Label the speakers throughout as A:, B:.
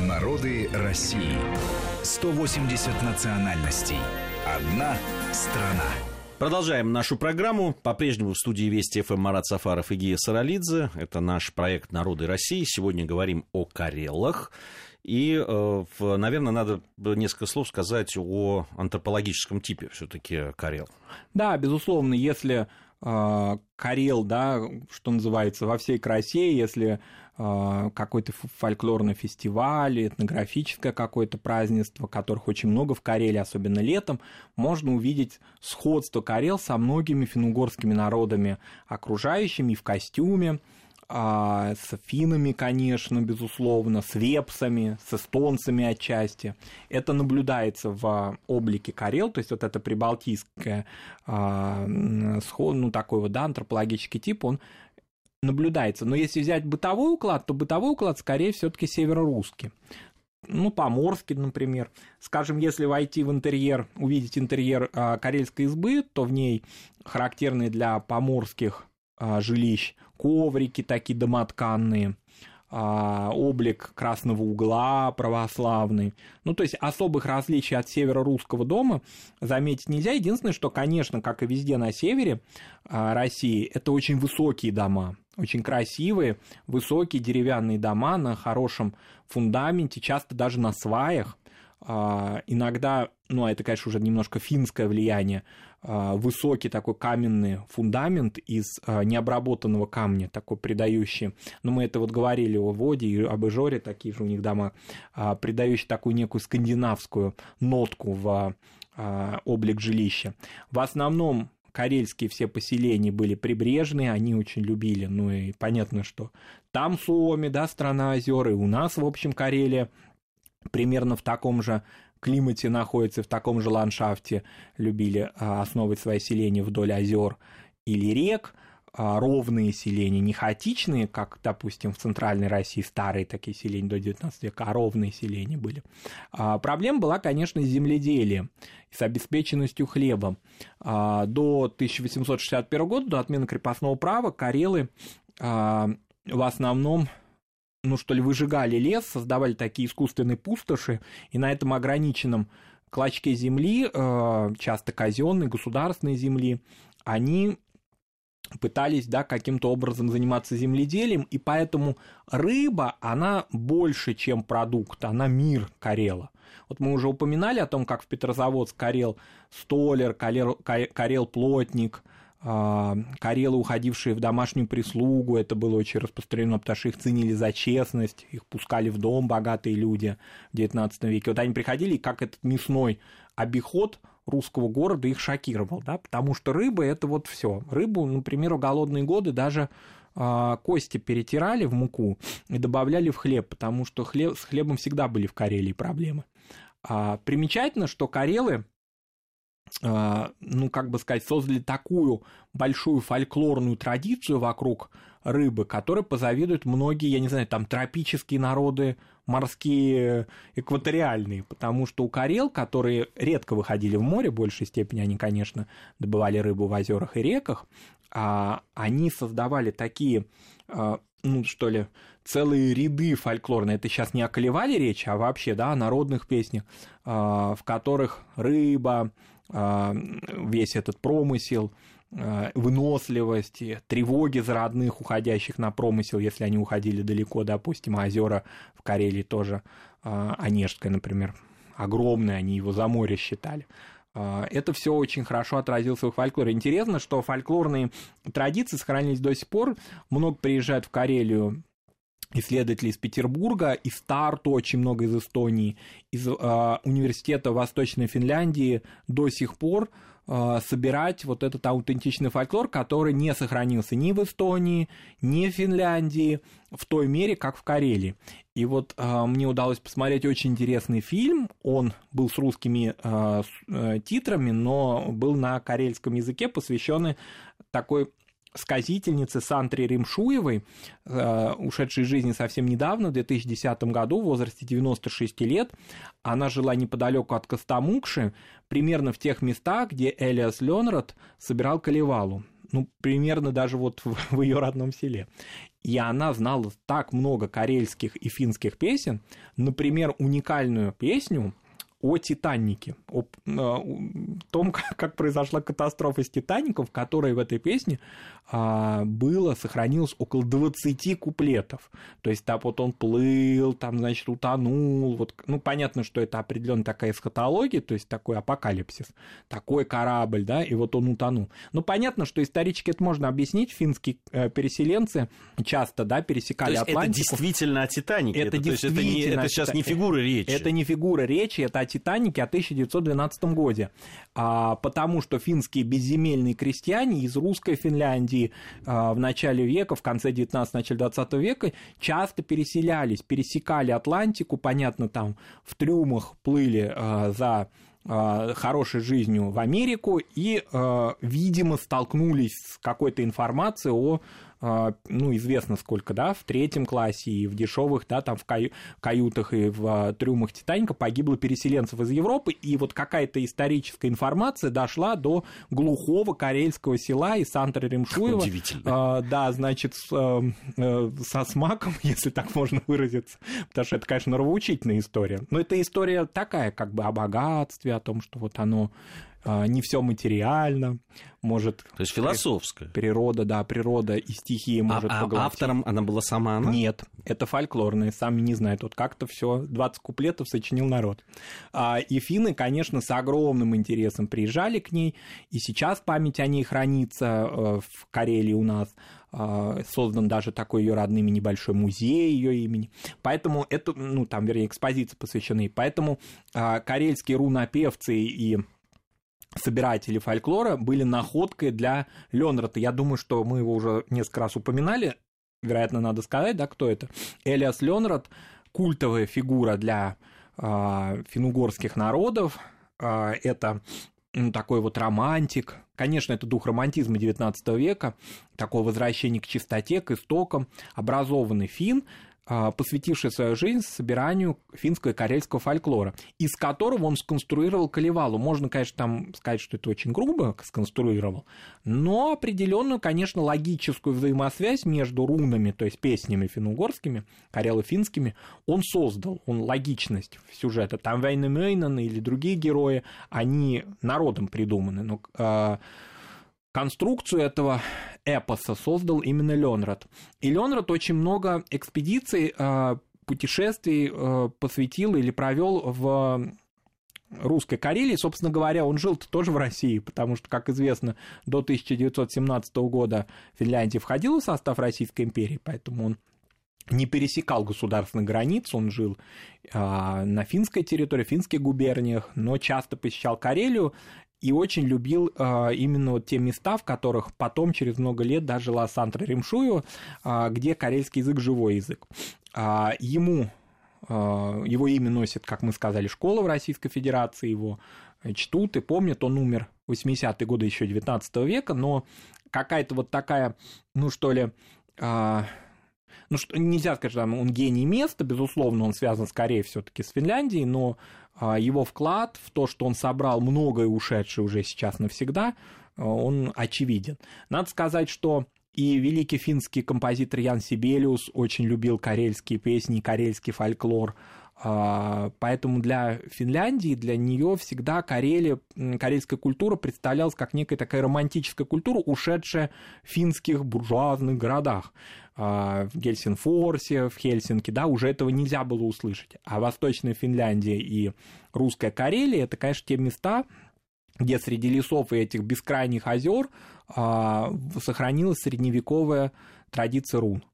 A: Народы России. 180 национальностей. Одна страна.
B: Продолжаем нашу программу. По-прежнему в студии Вести ФМ Марат Сафаров и Гия Саралидзе. Это наш проект «Народы России». Сегодня говорим о Карелах. И, э, наверное, надо несколько слов сказать о антропологическом типе все-таки Карел.
C: Да, безусловно, если Карел, да, что называется, во всей красе, если э, какой-то фольклорный фестиваль, этнографическое какое-то празднество, которых очень много в Карелии, особенно летом, можно увидеть сходство Карел со многими финугорскими народами окружающими в костюме, а, с финами, конечно, безусловно, с вепсами, с эстонцами отчасти. Это наблюдается в облике Карел, то есть вот это прибалтийское, а, ну, такой вот, да, антропологический тип, он наблюдается. Но если взять бытовой уклад, то бытовой уклад скорее все-таки северорусский. Ну, поморский, например. Скажем, если войти в интерьер, увидеть интерьер а, карельской избы, то в ней характерные для поморских жилищ коврики такие домотканные, а, облик красного угла православный. Ну, то есть особых различий от северо-русского дома заметить нельзя. Единственное, что, конечно, как и везде на севере а, России, это очень высокие дома, очень красивые, высокие деревянные дома на хорошем фундаменте, часто даже на сваях. А, иногда, ну, это, конечно, уже немножко финское влияние, а, высокий такой каменный фундамент из а, необработанного камня, такой придающий, ну, мы это вот говорили о Воде и об Ижоре, такие же у них дома, придающий такую некую скандинавскую нотку в облик жилища. В основном карельские все поселения были прибрежные, они очень любили, ну и понятно, что там Суоми, да, страна озер, и у нас, в общем, Карелия примерно в таком же климате находится, в таком же ландшафте любили а, основывать свои селения вдоль озер или рек, а, ровные селения, не хаотичные, как, допустим, в центральной России старые такие селения до 19 века, а ровные селения были. А, проблема была, конечно, с земледелием, с обеспеченностью хлебом. До 1861 года, до отмены крепостного права, карелы в основном ну что ли, выжигали лес, создавали такие искусственные пустоши, и на этом ограниченном клочке земли, э, часто казенной, государственной земли, они пытались, да, каким-то образом заниматься земледелием, и поэтому рыба, она больше, чем продукт, она мир Карела. Вот мы уже упоминали о том, как в Петрозаводск Карел столер, Карел, Карел плотник – карелы, уходившие в домашнюю прислугу, это было очень распространено, потому что их ценили за честность, их пускали в дом богатые люди в XIX веке. Вот они приходили, и как этот мясной обиход русского города их шокировал, да, потому что рыба – это вот все. Рыбу, например, в голодные годы даже а, кости перетирали в муку и добавляли в хлеб, потому что хлеб, с хлебом всегда были в Карелии проблемы. А, примечательно, что карелы а, ну, как бы сказать, создали такую большую фольклорную традицию вокруг рыбы, которой позавидуют многие, я не знаю, там тропические народы, морские, экваториальные, потому что у карел, которые редко выходили в море, в большей степени они, конечно, добывали рыбу в озерах и реках, а они создавали такие, а, ну, что ли, целые ряды фольклорные. Это сейчас не о колевале речь, а вообще, да, о народных песнях, а, в которых рыба, а, весь этот промысел, а, выносливость, тревоги за родных, уходящих на промысел, если они уходили далеко, допустим, а озера в Карелии тоже, Онежское, например, огромное, они его за море считали. Это все очень хорошо отразилось в их фольклоре. Интересно, что фольклорные традиции сохранились до сих пор. Много приезжают в Карелию исследователи из Петербурга, из Тарту очень много из Эстонии, из э, университета Восточной Финляндии до сих пор э, собирать вот этот аутентичный фольклор, который не сохранился ни в Эстонии, ни в Финляндии в той мере, как в Карелии. И вот э, мне удалось посмотреть очень интересный фильм. Он был с русскими э, с, э, титрами, но был на карельском языке, посвященный такой сказительницы Сантри Римшуевой, э, ушедшей из жизни совсем недавно, в 2010 году, в возрасте 96 лет. Она жила неподалеку от Костомукши, примерно в тех местах, где Элиас Ленрод собирал Калевалу. Ну, примерно даже вот в, ее родном селе. и она знала так много карельских и финских песен, например, уникальную песню о Титанике, о том, как, как произошла катастрофа с Титаником, в которой в этой песне а, было, сохранилось около 20 куплетов. То есть так вот он плыл, там, значит, утонул. Вот, ну, понятно, что это определенная такая эсхатология, то есть такой апокалипсис, такой корабль, да, и вот он утонул. Ну, понятно, что исторически это можно объяснить. Финские э, переселенцы часто, да, пересекали
B: то есть
C: Атлантику.
B: это действительно о Титанике?
C: Это,
B: это
C: действительно
B: это, не, это сейчас не фигура речи?
C: Это не фигура речи, это о Титанике о 1912 годе. А, потому что финские безземельные крестьяне из русской Финляндии а, в начале века, в конце 19 начале 20 века часто переселялись, пересекали Атлантику, понятно, там в трюмах плыли а, за а, хорошей жизнью в Америку и, видимо, столкнулись с какой-то информацией о ну, известно сколько, да, в третьем классе и в дешевых, да, там в каю- каютах и в а, трюмах Титаника погибло переселенцев из Европы, и вот какая-то историческая информация дошла до глухого карельского села из Сантра-Ремшуева.
B: Удивительно.
C: А, да, значит, а, а, со смаком, если так можно выразиться, потому что это, конечно, нравоучительная история. Но это история такая, как бы о богатстве, о том, что вот оно а, не все материально, может...
B: То есть философская.
C: Природа, да, природа и стихии может
B: а,
C: поглотить.
B: А автором она была сама она?
C: Нет, это фольклорные, сами не знают. Вот как-то все 20 куплетов сочинил народ. А, и финны, конечно, с огромным интересом приезжали к ней, и сейчас память о ней хранится э, в Карелии у нас а, создан даже такой ее родными небольшой музей ее имени. Поэтому это, ну, там, вернее, экспозиции посвящены. Поэтому а, карельские рунопевцы и собиратели фольклора были находкой для Ленрата. Я думаю, что мы его уже несколько раз упоминали. Вероятно, надо сказать, да, кто это. Элиас Ленрат – культовая фигура для э, финугорских народов. Э, это ну, такой вот романтик. Конечно, это дух романтизма XIX века, такое возвращение к чистоте, к истокам. Образованный фин, посвятивший свою жизнь собиранию финского и карельского фольклора, из которого он сконструировал Калевалу. Можно, конечно, там сказать, что это очень грубо сконструировал, но определенную, конечно, логическую взаимосвязь между рунами, то есть песнями финугорскими, карело-финскими, он создал, он логичность сюжета. Там Вейнемейнен или другие герои, они народом придуманы, но а, конструкцию этого эпоса создал именно Ленрад. И Ленрад очень много экспедиций, а, путешествий а, посвятил или провел в русской Карелии. Собственно говоря, он жил -то тоже в России, потому что, как известно, до 1917 года Финляндия входила в состав Российской империи, поэтому он не пересекал государственных границ, он жил а, на финской территории, в финских губерниях, но часто посещал Карелию и очень любил э, именно вот те места, в которых потом через много лет даже жила Сантра Римшуева, э, где карельский язык живой язык. Э, ему его имя носит, как мы сказали, школа в Российской Федерации, его чтут и помнят, он умер в 80-е годы еще 19 века, но какая-то вот такая, ну что ли, ну что нельзя сказать, что он гений места, безусловно, он связан скорее все-таки с Финляндией, но его вклад в то, что он собрал многое ушедшее уже сейчас навсегда, а, он очевиден. Надо сказать, что и великий финский композитор Ян Сибелиус очень любил карельские песни, карельский фольклор. А, поэтому для Финляндии, для нее всегда Карелия, карельская культура представлялась как некая такая романтическая культура, ушедшая в финских буржуазных городах. А, в Гельсинфорсе, в Хельсинки, да, уже этого нельзя было услышать. А Восточная Финляндия и Русская Карелия – это, конечно, те места, где среди лесов и этих бескрайних озер а, сохранилась средневековая традиция рун.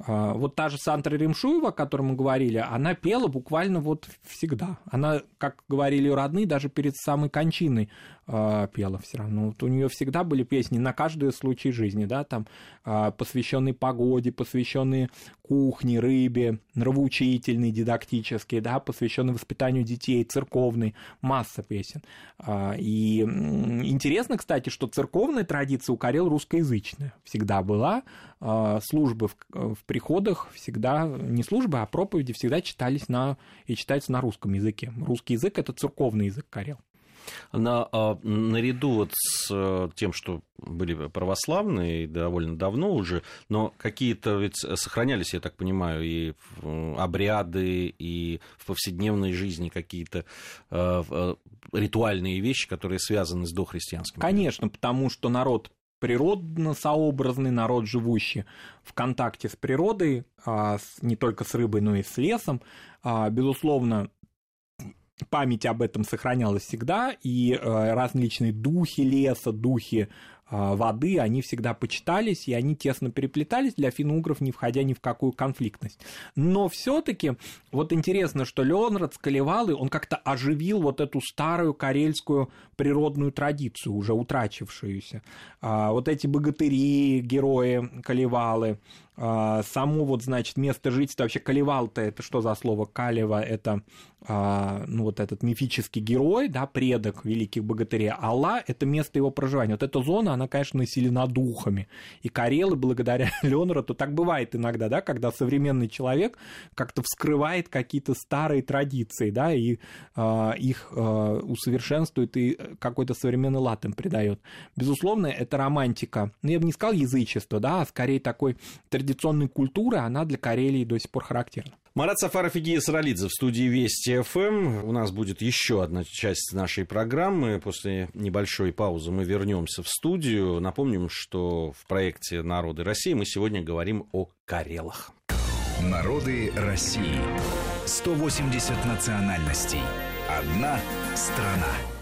C: А, вот та же Сантра Римшуева, о которой мы говорили, она пела буквально вот всегда. Она, как говорили родные, даже перед самой кончиной пела все равно. Вот у нее всегда были песни на каждый случай жизни, да, там э, посвященные погоде, посвященные кухне, рыбе, нравоучительные, дидактические, да, посвященные воспитанию детей, церковный, масса песен. Э, и интересно, кстати, что церковная традиция у Карел русскоязычная всегда была, службы в приходах всегда, не службы, а проповеди всегда читались на, и читаются на русском языке. Русский язык – это церковный язык Карел.
B: На, а, наряду вот с э, тем, что были православные довольно давно уже, но какие-то ведь сохранялись, я так понимаю, и обряды, и в повседневной жизни какие-то э, э, ритуальные вещи, которые связаны с дохристианским.
C: Конечно, потому что народ природно-сообразный народ, живущий в контакте с природой, а, не только с рыбой, но и с лесом. А, безусловно, память об этом сохранялась всегда, и э, различные духи леса, духи а, воды, они всегда почитались, и они тесно переплетались для финно-угров, не входя ни в какую конфликтность. Но все таки вот интересно, что Леонрад с Калевалы, он как-то оживил вот эту старую карельскую природную традицию, уже утрачившуюся. А, вот эти богатыри, герои Калевалы, а, само вот, значит, место жительства, вообще Калевал-то это что за слово? Калева – это, а, ну, вот этот мифический герой, да, предок великих богатырей. Алла – это место его проживания. Вот эта зона, она, конечно, населена духами. И Карелы, благодаря то так бывает иногда, да, когда современный человек как-то вскрывает какие-то старые традиции, да, и а, их усовершенствует и какой-то современный лад им придает. Безусловно, это романтика. Ну, я бы не сказал язычество, да, а скорее такой традиционной культуры, она для Карелии до сих пор характерна.
B: Марат Сафаров и Гия Саралидзе в студии Вести ФМ. У нас будет еще одна часть нашей программы. После небольшой паузы мы вернемся в студию. Напомним, что в проекте «Народы России» мы сегодня говорим о Карелах.
A: Народы России. 180 национальностей. Одна страна.